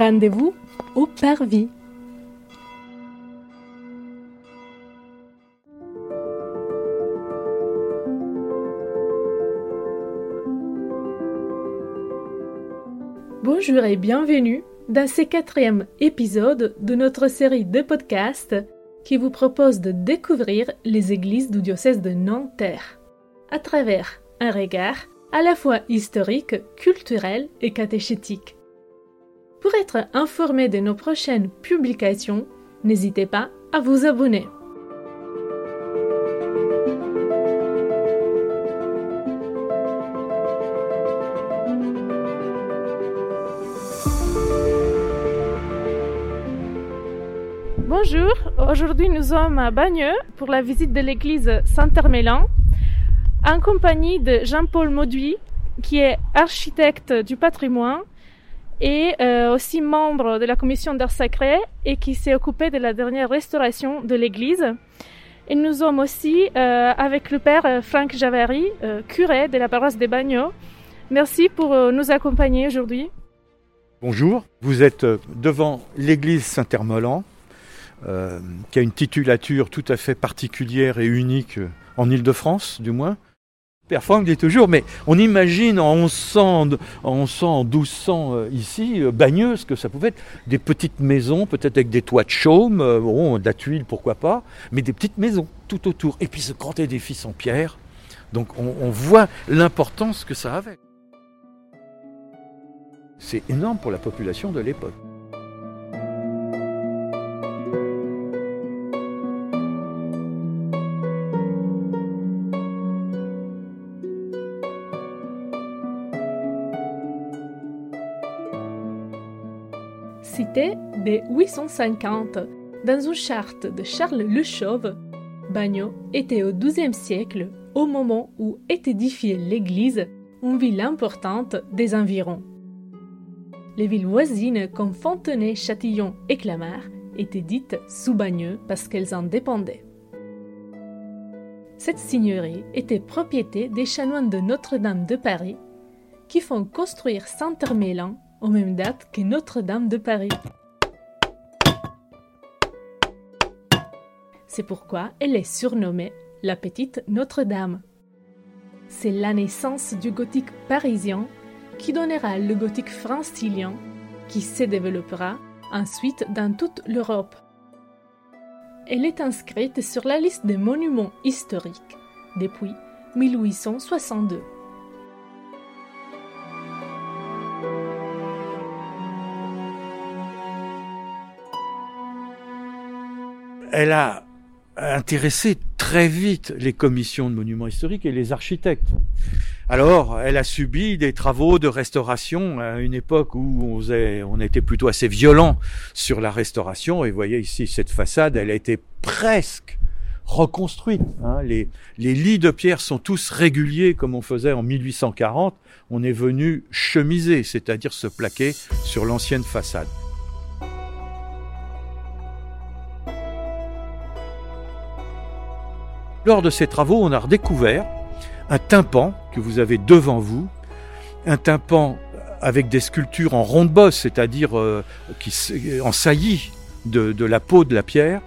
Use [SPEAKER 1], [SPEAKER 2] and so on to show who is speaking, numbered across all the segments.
[SPEAKER 1] Rendez-vous au Parvis. Bonjour et bienvenue dans ce quatrième épisode de notre série de podcasts qui vous propose de découvrir les églises du diocèse de Nanterre à travers un regard à la fois historique, culturel et catéchétique. Pour être informé de nos prochaines publications, n'hésitez pas à vous abonner. Bonjour, aujourd'hui nous sommes à Bagneux pour la visite de l'église Saint-Hermélan en compagnie de Jean-Paul Mauduit qui est architecte du patrimoine et euh, aussi membre de la commission d'art sacré et qui s'est occupé de la dernière restauration de l'église. Et nous sommes aussi euh, avec le père euh, Franck Javary, curé de la paroisse des Bagnots. Merci pour nous accompagner aujourd'hui.
[SPEAKER 2] Bonjour, vous êtes devant l'église Saint-Hermelan, euh, qui a une titulature tout à fait particulière et unique en Ile-de-France, du moins. Franck dit toujours, mais on imagine en 1100, en 1100, 1200 euh, ici, Bagneux, ce que ça pouvait être des petites maisons, peut-être avec des toits de chaume, bon, de la tuile, pourquoi pas, mais des petites maisons tout autour. Et puis ce grand édifice en pierre. Donc on, on voit l'importance que ça avait. C'est énorme pour la population de l'époque.
[SPEAKER 1] Cité de 850, dans une charte de Charles le Chauve, Bagno était au XIIe siècle, au moment où est édifiée l'église, une ville importante des environs. Les villes voisines comme Fontenay, Châtillon et Clamart étaient dites sous Bagneux parce qu'elles en dépendaient. Cette seigneurie était propriété des chanoines de Notre-Dame de Paris qui font construire Saint-Hermélan aux mêmes dates que Notre-Dame de Paris. C'est pourquoi elle est surnommée la petite Notre-Dame. C'est la naissance du gothique parisien qui donnera le gothique francilien qui se développera ensuite dans toute l'Europe. Elle est inscrite sur la liste des monuments historiques depuis 1862.
[SPEAKER 2] elle a intéressé très vite les commissions de monuments historiques et les architectes. Alors, elle a subi des travaux de restauration à une époque où on, était plutôt assez violent sur la restauration. Et vous voyez ici cette façade, elle a été presque reconstruite. Hein. Les, les lits de pierre sont tous réguliers comme on faisait en 1840. On est venu chemiser, c'est-à-dire se plaquer sur l'ancienne façade. Lors de ces travaux, on a redécouvert un tympan que vous avez devant vous, un tympan avec des sculptures en ronde bosse, c'est-à-dire euh, qui en saillie de, de, la peau de la pierre,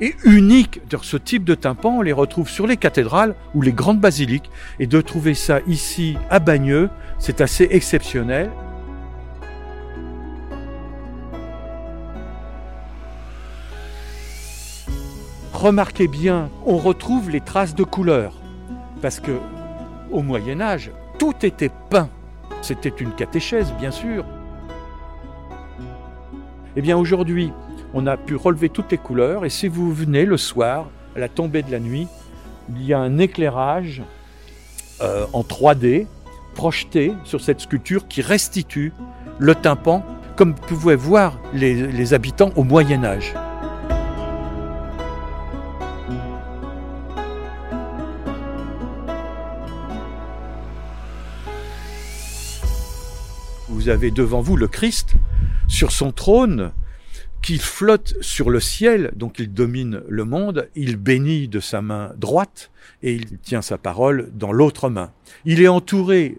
[SPEAKER 2] et unique. Ce type de tympan, on les retrouve sur les cathédrales ou les grandes basiliques, et de trouver ça ici à Bagneux, c'est assez exceptionnel. Remarquez bien, on retrouve les traces de couleur. Parce que au Moyen Âge, tout était peint. C'était une catéchèse, bien sûr. Eh bien aujourd'hui, on a pu relever toutes les couleurs et si vous venez le soir, à la tombée de la nuit, il y a un éclairage euh, en 3D projeté sur cette sculpture qui restitue le tympan comme pouvaient voir les habitants au Moyen Âge. Vous avez devant vous le Christ sur son trône qui flotte sur le ciel, donc il domine le monde, il bénit de sa main droite et il tient sa parole dans l'autre main. Il est entouré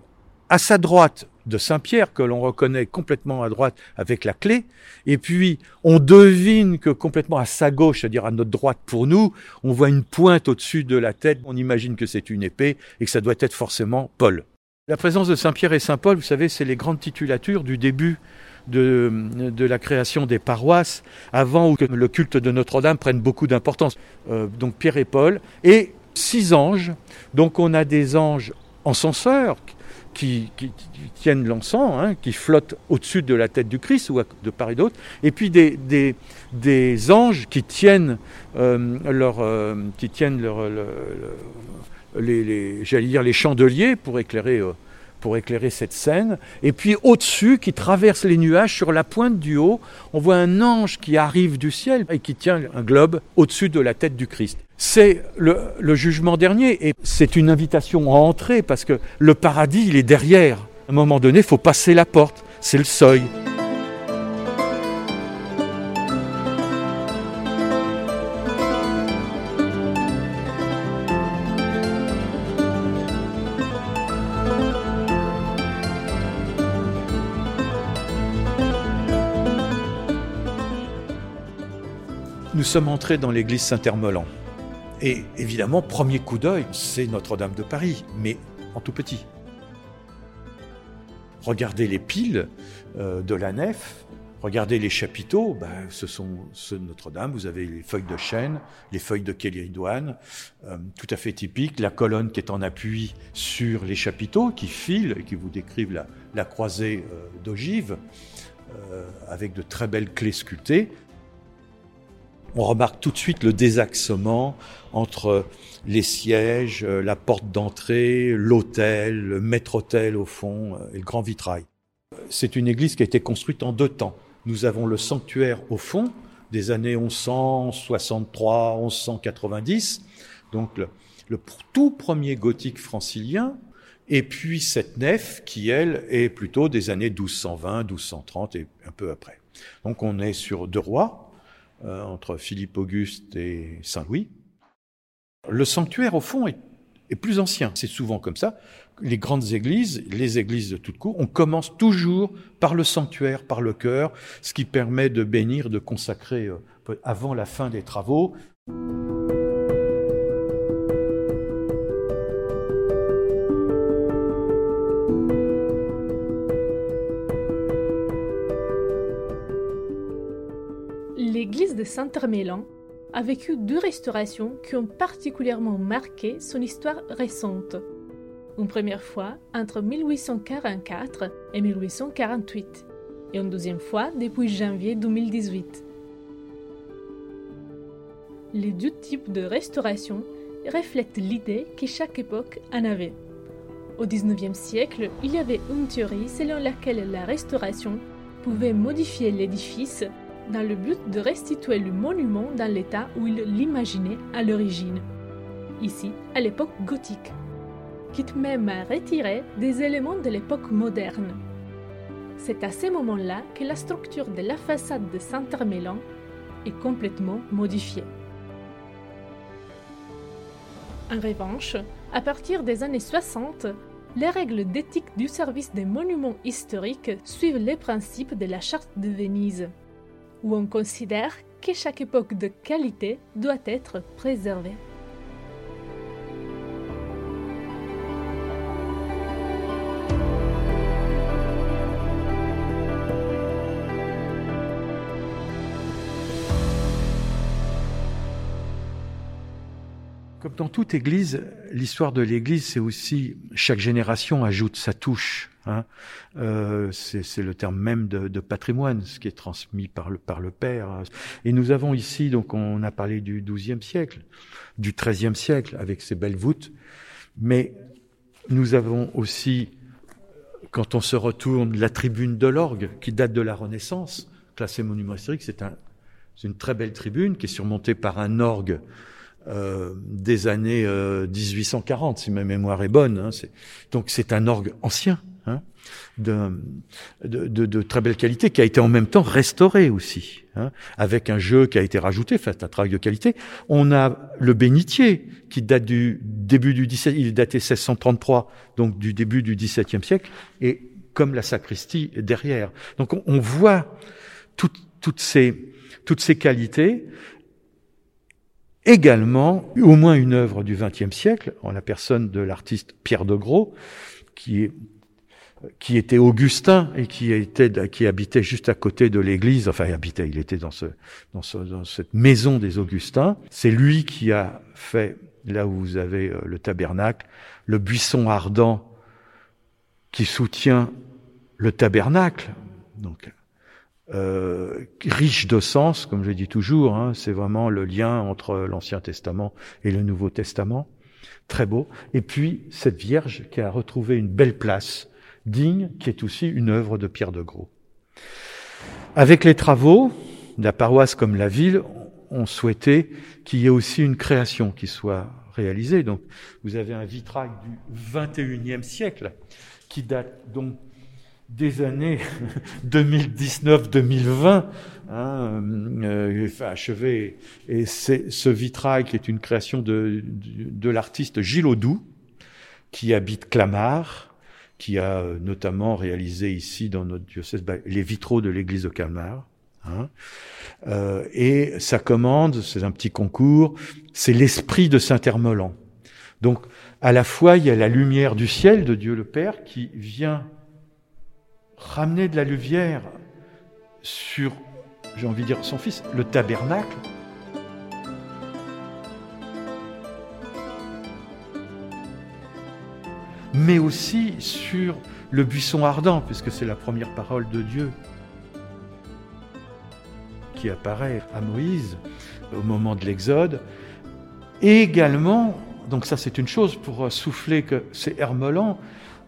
[SPEAKER 2] à sa droite de Saint-Pierre, que l'on reconnaît complètement à droite avec la clé, et puis on devine que complètement à sa gauche, c'est-à-dire à notre droite pour nous, on voit une pointe au-dessus de la tête, on imagine que c'est une épée et que ça doit être forcément Paul. La présence de Saint-Pierre et Saint-Paul, vous savez, c'est les grandes titulatures du début de, de, la création des paroisses, avant que le culte de Notre-Dame prenne beaucoup d'importance. Euh, donc Pierre et Paul, et six anges. Donc on a des anges encenseurs qui, tiennent l'encens, hein, qui flottent au-dessus de la tête du Christ ou de part et d'autre, et puis des, des, anges qui tiennent euh, leur, euh, qui tiennent leur, les, j'allais dire les chandeliers pour éclairer euh, pour éclairer cette scène. Et puis au-dessus, qui traverse les nuages, sur la pointe du haut, on voit un ange qui arrive du ciel et qui tient un globe au-dessus de la tête du Christ. C'est le, le, jugement dernier et c'est une invitation à entrer parce que le paradis, il est derrière. À un moment donné, il faut passer la porte. C'est le seuil. Sommes entrés dans l'église Saint-Hermelan. Et évidemment, premier coup d'œil, c'est Notre-Dame de Paris, mais en tout petit. Regardez les piles euh, de la nef, regardez les chapiteaux, ben, ce sont ceux de Notre-Dame, vous avez les feuilles de chêne, les feuilles de kélidoine, euh, tout à fait typique, la colonne qui est en appui sur les chapiteaux, qui filent et qui vous décrivent la, croisée euh, d'ogive, avec de très belles clés sculptées on remarque tout de suite le désaxement entre les sièges, euh, la porte d'entrée, l'hôtel, le maître-autel au fond euh, et le grand vitrail. C'est une église qui a été construite en deux temps. Nous avons le sanctuaire au fond des années 1163, 1190, donc le, le tout premier gothique francilien, et puis cette nef qui, elle, est plutôt des années 1220, 1230 et un peu après. Donc on est sur deux rois, euh, entre Philippe Auguste et Saint-Louis. Le sanctuaire, au fond, est, plus ancien. C'est souvent comme ça. Les grandes églises, les églises de toute cour, on commence toujours par le sanctuaire, par le cœur, ce qui permet de bénir, de consacrer euh, avant la fin des travaux.
[SPEAKER 1] Saint-Hermélan a vécu deux restaurations qui ont particulièrement marqué son histoire récente. Une première fois entre 1844 et 1848 et une deuxième fois depuis janvier 2018. Les deux types de restauration reflètent l'idée que chaque époque en avait. Au XIXe siècle, il y avait une théorie selon laquelle la restauration pouvait modifier l'édifice dans le but de restituer le monument dans l'état où il l'imaginait à l'origine, ici à l'époque gothique, quitte même à retirer des éléments de l'époque moderne. C'est à ce moment-là que la structure de la façade de Saint-Hermélan est complètement modifiée. En revanche, à partir des années 60, les règles d'éthique du service des monuments historiques suivent les principes de la Charte de Venise où on considère que chaque époque de qualité doit être préservée.
[SPEAKER 2] Comme dans toute église, l'histoire de l'église, c'est aussi chaque génération ajoute sa touche. Hein. Euh, c'est le terme même de, patrimoine, ce qui est transmis par le, père. Et nous avons ici, donc on a parlé du XIIe siècle, du XIIIe siècle, avec ses belles voûtes, mais nous avons aussi, quand on se retourne, la tribune de l'orgue, qui date de la Renaissance, classée monument historique, c'est un, une très belle tribune qui est surmontée par un orgue euh, des années 1840, euh, si ma mémoire est bonne. Hein, donc c'est un orgue ancien. Hein, de, de, de, très belle qualité, qui a été en même temps restauré aussi, hein, avec un jeu qui a été rajouté, fait un travail de qualité. On a le bénitier, qui date du début du 17, il est daté 1633, donc du début du XVIIe siècle, et comme la sacristie derrière. Donc on, voit toutes, toutes, ces, toutes ces qualités également au moins une œuvre du XXe siècle, en la personne de l'artiste Pierre de Gros, qui est qui était Augustin et qui était qui habitait juste à côté de l'église. Enfin, il habitait, il était dans ce dans, ce, dans cette maison des Augustins. C'est lui qui a fait là où vous avez euh, le tabernacle, le buisson ardent qui soutient le tabernacle. Donc euh, riche de sens, comme je dis toujours, hein, c'est vraiment le lien entre l'Ancien Testament et le Nouveau Testament. Très beau. Et puis cette Vierge qui a retrouvé une belle place, digne, qui est aussi une œuvre de Pierre de Gros. Avec les travaux, la paroisse comme la ville ont souhaité qu'il y ait aussi une création qui soit réalisée. Donc vous avez un vitrail du 21e siècle qui date donc des années 2019-2020, hein, euh, achevé. Et c'est ce vitrail qui est une création de, de, l'artiste Gilles Audoux, qui habite Clamart, qui a euh, notamment réalisé ici dans notre diocèse bah, les vitraux de l'église de Clamart. Hein. Euh, et sa commande, c'est un petit concours, c'est l'esprit de Saint-Hermelan. Donc, à la fois, il y a la lumière du ciel de Dieu le Père qui vient ramener de la lumière sur, j'ai envie de dire, son fils, le tabernacle, mais aussi sur le buisson ardent, puisque c'est la première parole de Dieu qui apparaît à Moïse au moment de l'Exode. Et également, donc ça c'est une chose pour souffler que c'est Hermelan,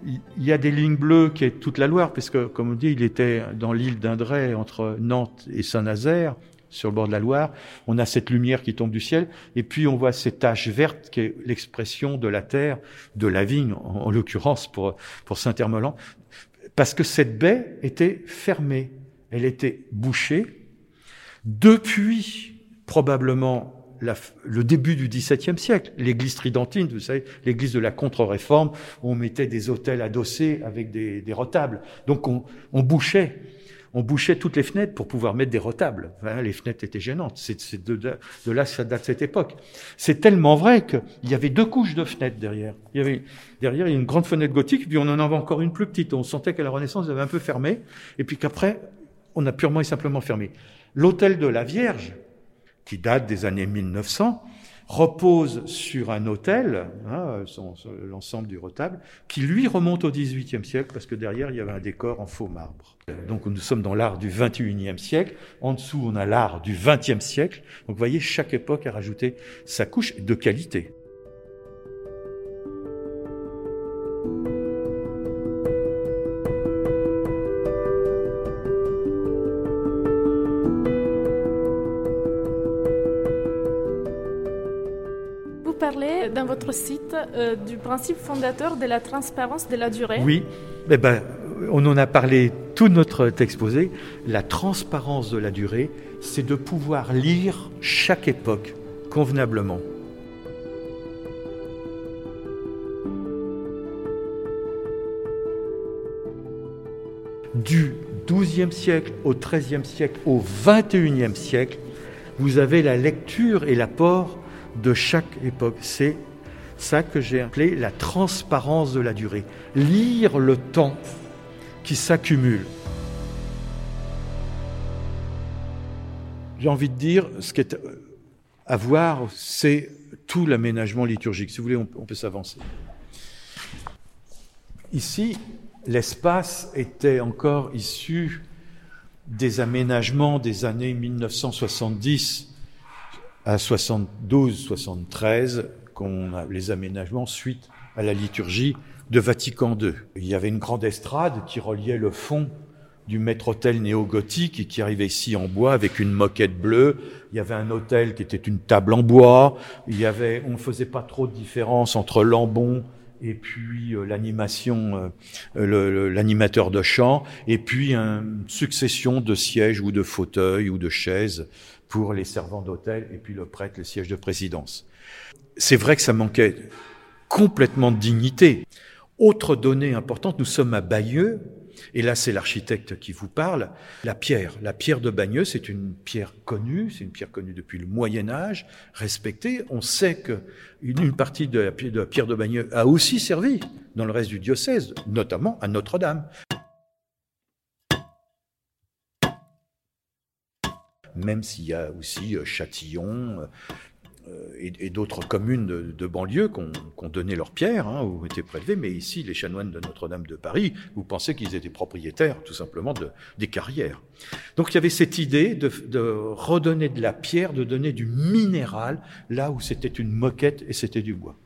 [SPEAKER 2] il y a des lignes bleues qui est toute la Loire, puisque, comme on dit, il était dans l'île d'Indray, entre Nantes et Saint-Nazaire, sur le bord de la Loire. On a cette lumière qui tombe du ciel, et puis on voit ces taches vertes qui est l'expression de la terre, de la vigne, en, l'occurrence pour, pour Saint-Hermelan, parce que cette baie était fermée, elle était bouchée. Depuis probablement le début du XVIIe siècle, l'église tridentine, vous savez, l'église de la contre-réforme, on mettait des hôtels adossés avec des, des retables. Donc on, on, bouchait, on bouchait toutes les fenêtres pour pouvoir mettre des retables. les fenêtres étaient gênantes. C'est de, de, là ça date cette époque. C'est tellement vrai qu'il y avait deux couches de fenêtres derrière. Avait derrière il y a une grande fenêtre gothique, puis on en avait encore une plus petite. On sentait qu'à la Renaissance, ils avaient un peu fermé, et puis qu'après, on a purement et simplement fermé. L'hôtel de la Vierge, qui date des années 1900, repose sur un hôtel, hein, l'ensemble du retable, qui lui remonte au XVIIIe siècle parce que derrière il y avait un décor en faux marbre. Donc nous sommes dans l'art du XXIe siècle. En dessous on a l'art du XXe siècle. Donc vous voyez, chaque époque a rajouté sa couche de qualité.
[SPEAKER 1] Euh, du principe fondateur de la transparence de la durée.
[SPEAKER 2] Oui, eh ben, on en a parlé tout notre exposé. La transparence de la durée, c'est de pouvoir lire chaque époque convenablement. Du XIIe siècle au XIIIe siècle au XXIe siècle, vous avez la lecture et l'apport de chaque époque. C'est ça que j'ai appelé la transparence de la durée. Lire le temps qui s'accumule. J'ai envie de dire, ce qui est à voir, c'est tout l'aménagement liturgique. Si vous voulez, on, peut s'avancer. Ici, l'espace était encore issu des aménagements des années 1970 à 72-73 qu'on a les aménagements suite à la liturgie de Vatican II. Il y avait une grande estrade qui reliait le fond du maître-autel néo-gothique et qui arrivait ici en bois avec une moquette bleue. Il y avait un autel qui était une table en bois. Il y avait, on ne faisait pas trop de différence entre Lambon et puis euh, l'animation, euh, l'animateur de chant, et puis une succession de sièges ou de fauteuils ou de chaises pour les servants d'hôtel, et puis le prêtre, le siège de présidence. C'est vrai que ça manquait complètement de dignité. Autre donnée importante, nous sommes à Bayeux, et là c'est l'architecte qui vous parle, la pierre. La pierre de Bagneux, c'est une pierre connue, c'est une pierre connue depuis le Moyen Âge, respectée. On sait que une partie de la pierre de Bagneux a aussi servi dans le reste du diocèse, notamment à Notre-Dame. Même s'il y a aussi euh, Châtillon, euh, et, d'autres communes de, banlieue qui ont, donné leur pierre, hein, ou été prélevées, mais ici, les chanoines de Notre-Dame de Paris, vous pensez qu'ils étaient propriétaires, tout simplement, de, des carrières. Donc il y avait cette idée de, de, redonner de la pierre, de donner du minéral, là où c'était une moquette et c'était du bois.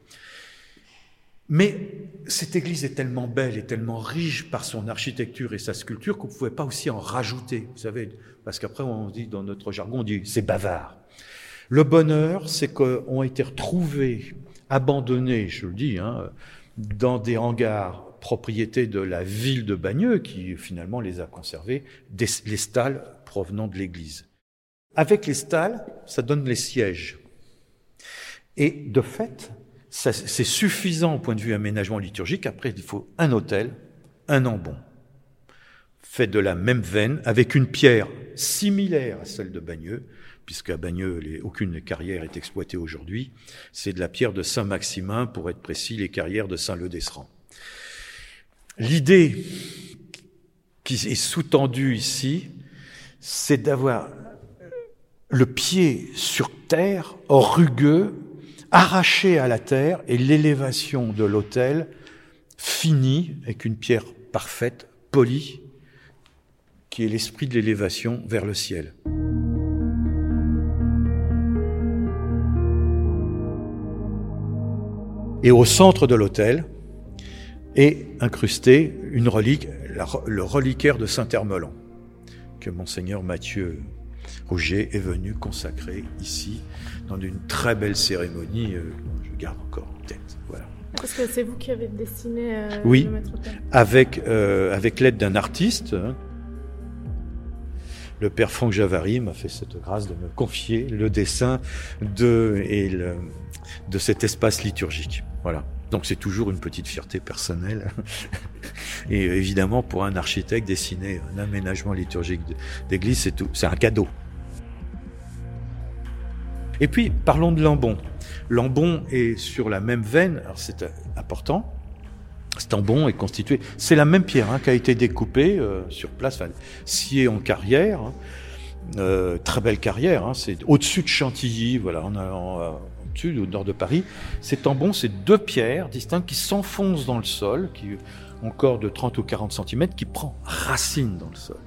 [SPEAKER 2] Mais cette église est tellement belle et tellement riche par son architecture et sa sculpture qu'on ne pouvait pas aussi en rajouter, vous savez, parce qu'après on dit dans notre jargon, on dit c'est bavard. Le bonheur, c'est qu'ont été retrouvés, abandonnés, je le dis, hein, dans des hangars propriétés de la ville de Bagneux, qui finalement les a conservés, les stalles provenant de l'église. Avec les stalles, ça donne les sièges. Et de fait, c'est suffisant au point de vue aménagement liturgique. Après, il faut un hôtel, un ambon, fait de la même veine, avec une pierre similaire à celle de Bagneux, puisqu'à Bagneux, aucune carrière est exploitée aujourd'hui. C'est de la pierre de Saint-Maximin, pour être précis, les carrières de Saint-Leu-d'Esserand. L'idée qui est sous-tendue ici, c'est d'avoir le pied sur terre, rugueux, arraché à la terre, et l'élévation de l'autel finie avec une pierre parfaite, polie, qui est l'esprit de l'élévation vers le ciel. Et au centre de l'autel est incrusté une relique, le reliquaire de Saint-Hermelan, que monseigneur Mathieu Rouget est venu consacrer ici dans une très belle cérémonie, euh, je garde encore en tête. Voilà.
[SPEAKER 1] Parce que c'est vous qui avez dessiné euh,
[SPEAKER 2] oui, avec, euh, avec l'aide d'un artiste. Hein. Le père Franck Javary m'a fait cette grâce de me confier le dessin de, et cet espace liturgique. Voilà. Donc c'est toujours une petite fierté personnelle. Et évidemment, pour un architecte, dessiner un aménagement liturgique d'église, c'est un cadeau. Et puis, parlons de Lambon. Lambon est sur la même veine, c'est important. Cet ambon est constitué, c'est la même pierre hein, qui a été découpée euh, sur place, sciée en carrière. Hein. Euh, très belle carrière, hein, c'est au-dessus de Chantilly, voilà, on a, sud, au nord de Paris. Ces tambons, c'est deux pierres distinctes qui s'enfoncent dans le sol, qui ont corps de 30 ou 40 cm, qui prend racine dans le sol.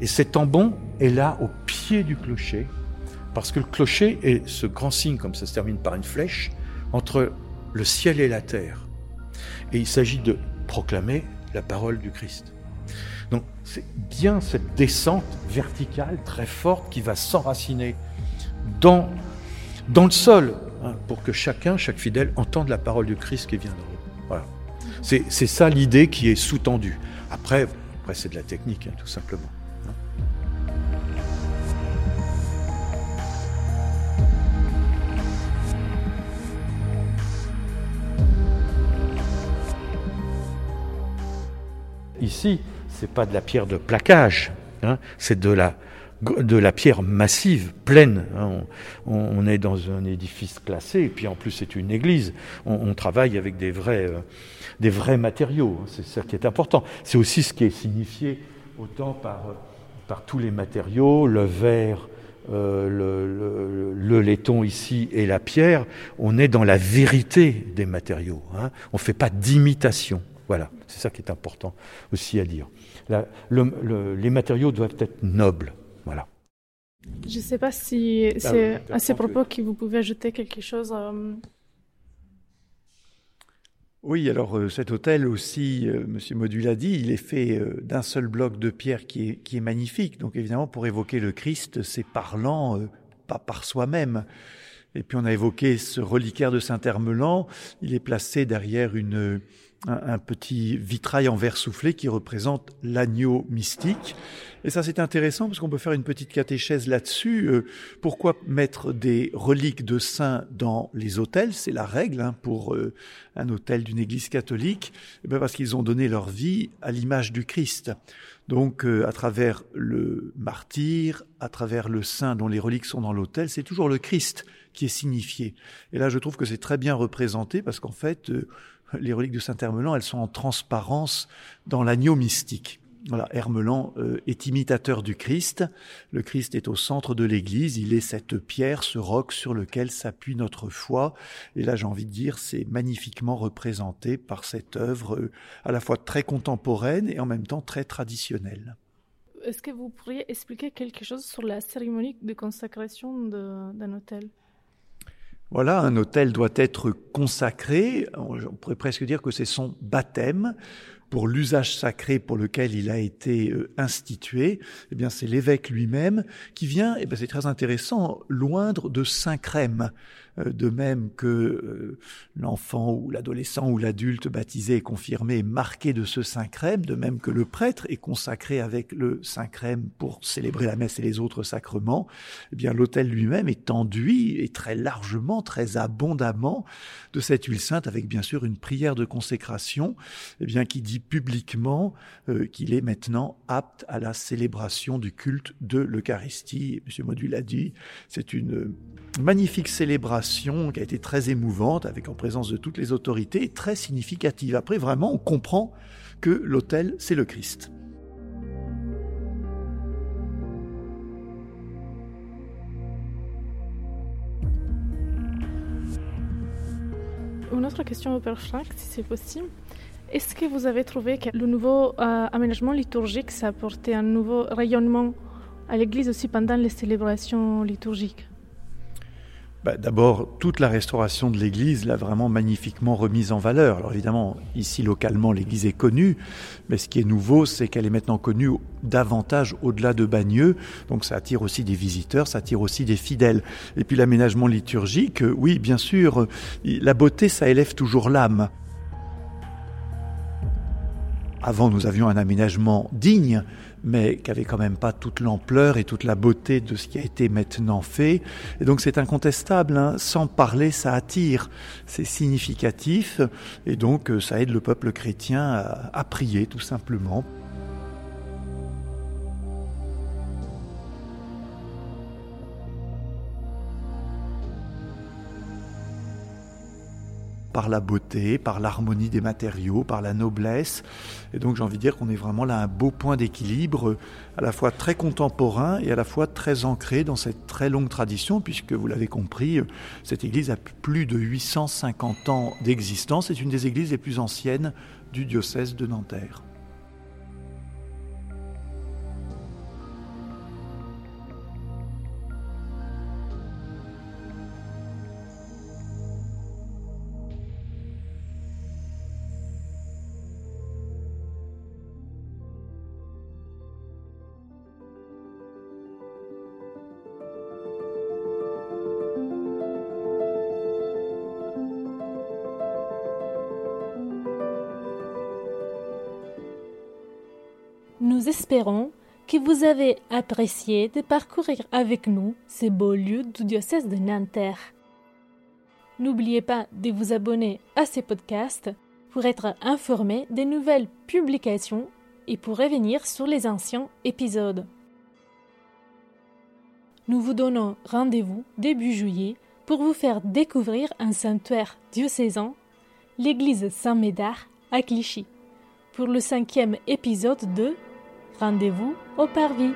[SPEAKER 2] Et cet tambon est là au pied du clocher, parce que le clocher est ce grand signe, comme ça se termine par une flèche, entre le ciel et la terre. Et il s'agit de proclamer la parole du Christ. Donc c'est bien cette descente verticale très forte qui va s'enraciner dans, dans le sol hein, pour que chacun, chaque fidèle, entende la parole du Christ qui vient de Voilà. C'est ça l'idée qui est sous-tendue. Après, après c'est de la technique, hein, tout simplement. Ici, c'est pas de la pierre de plaquage, hein, c'est de la, de la pierre massive, pleine. Hein. On, est dans un édifice classé, et puis en plus c'est une église. On, travaille avec des vrais, euh, des vrais matériaux, hein. c'est ça qui est important. C'est aussi ce qui est signifié autant par, par tous les matériaux, le verre, euh, le, laiton ici et la pierre, on est dans la vérité des matériaux. On ne fait pas d'imitation. Voilà, c'est ça qui est important aussi à dire. les matériaux doivent être nobles. Voilà.
[SPEAKER 1] Je ne sais pas si ah c'est à ces propos que vous pouvez ajouter quelque chose. Euh,
[SPEAKER 3] Oui, alors euh, cet hôtel aussi, euh, Monsieur Modu l'a dit, il est fait euh, d'un seul bloc de pierre qui est, qui est magnifique. Donc évidemment, pour évoquer le Christ, c'est parlant, pas par soi-même. Et puis on a évoqué ce reliquaire de Saint-Hermelan. Il est placé derrière une, un, petit vitrail en verre soufflé qui représente l'agneau mystique. Et ça, c'est intéressant parce qu'on peut faire une petite catéchèse là-dessus. Euh, pourquoi mettre des reliques de saints dans les hôtels C'est la règle hein, pour euh, un hôtel d'une église catholique. Eh bien parce qu'ils ont donné leur vie à l'image du Christ. Donc, euh, à travers le martyr, à travers le saint dont les reliques sont dans l'hôtel, c'est toujours le Christ qui est signifié. Et là, je trouve que c'est très bien représenté parce qu'en fait, les reliques de Saint-Hermelan, elles sont en transparence dans l'agneau mystique. Voilà, Hermelan euh, est imitateur du Christ. Le Christ est au centre de l'Église. Il est cette pierre, ce roc sur lequel s'appuie notre foi. Et là, j'ai envie de dire, c'est magnifiquement représenté par cette œuvre euh, à la fois très contemporaine et en même temps très traditionnelle.
[SPEAKER 1] Est-ce que vous pourriez expliquer quelque chose sur la cérémonie de consacration d'un hôtel
[SPEAKER 3] voilà, un hôtel doit être consacré, on pourrait presque dire que c'est son baptême, pour l'usage sacré pour lequel il a été euh, institué, eh bien c'est l'évêque lui-même qui vient, et eh c'est très intéressant, loindre de saint crème, de même que euh, l'enfant ou l'adolescent ou l'adulte baptisé est confirmé marqué de ce saint crème, de même que le prêtre est consacré avec le saint crème pour célébrer la messe et les autres sacrements, eh bien l'autel lui-même est enduit et très largement, très abondamment de cette huile sainte avec bien sûr une prière de consécration, eh bien qui dit publiquement euh, qu'il est maintenant apte à la célébration du culte de l'Eucharistie. Monsieur Modul l'a dit, c'est une magnifique célébration qui a été très émouvante, avec en présence de toutes les autorités, très significative. Après, vraiment, on comprend que l'autel, c'est le Christ.
[SPEAKER 1] Une autre question au Père Franck, si c'est possible. Est-ce que vous avez trouvé que le nouveau euh, aménagement liturgique, ça a apporté un nouveau rayonnement à l'Église aussi pendant les célébrations liturgiques?
[SPEAKER 3] Bah, D'abord, toute la restauration de l'Église l'a vraiment magnifiquement remise en valeur. Alors évidemment, ici localement, l'Église est connue, mais ce qui est nouveau, c'est qu'elle est maintenant connue davantage au-delà de Bagneux. Donc ça attire aussi des visiteurs, ça attire aussi des fidèles. Et puis l'aménagement liturgique, oui, bien sûr, la beauté, ça élève toujours l'âme. Avant, nous avions un aménagement digne, mais qui avait quand même pas toute l'ampleur et toute la beauté de ce qui a été maintenant fait. Et donc c'est incontestable, hein. sans parler, ça attire, c'est significatif, et donc euh, ça aide le peuple chrétien à prier tout simplement. Par la beauté, par l'harmonie des matériaux, par la noblesse. Et donc j'ai envie de dire qu'on est vraiment là un beau point d'équilibre, à la fois très contemporain et à la fois très ancré dans cette très longue tradition, puisque vous l'avez compris, cette église a plus de 850 ans d'existence. C'est une des églises les plus anciennes du diocèse de Nanterre.
[SPEAKER 1] Nous espérons que vous avez apprécié de parcourir avec nous ces beaux lieux du diocèse de Nanterre. N'oubliez pas de vous abonner à ces podcasts pour être informé des nouvelles publications et pour revenir sur les anciens épisodes. Nous vous donnons rendez-vous début juillet pour vous faire découvrir un sanctuaire diocésain, l'église Saint-Médard à Clichy, pour le cinquième épisode de Rendez-vous au Parvis.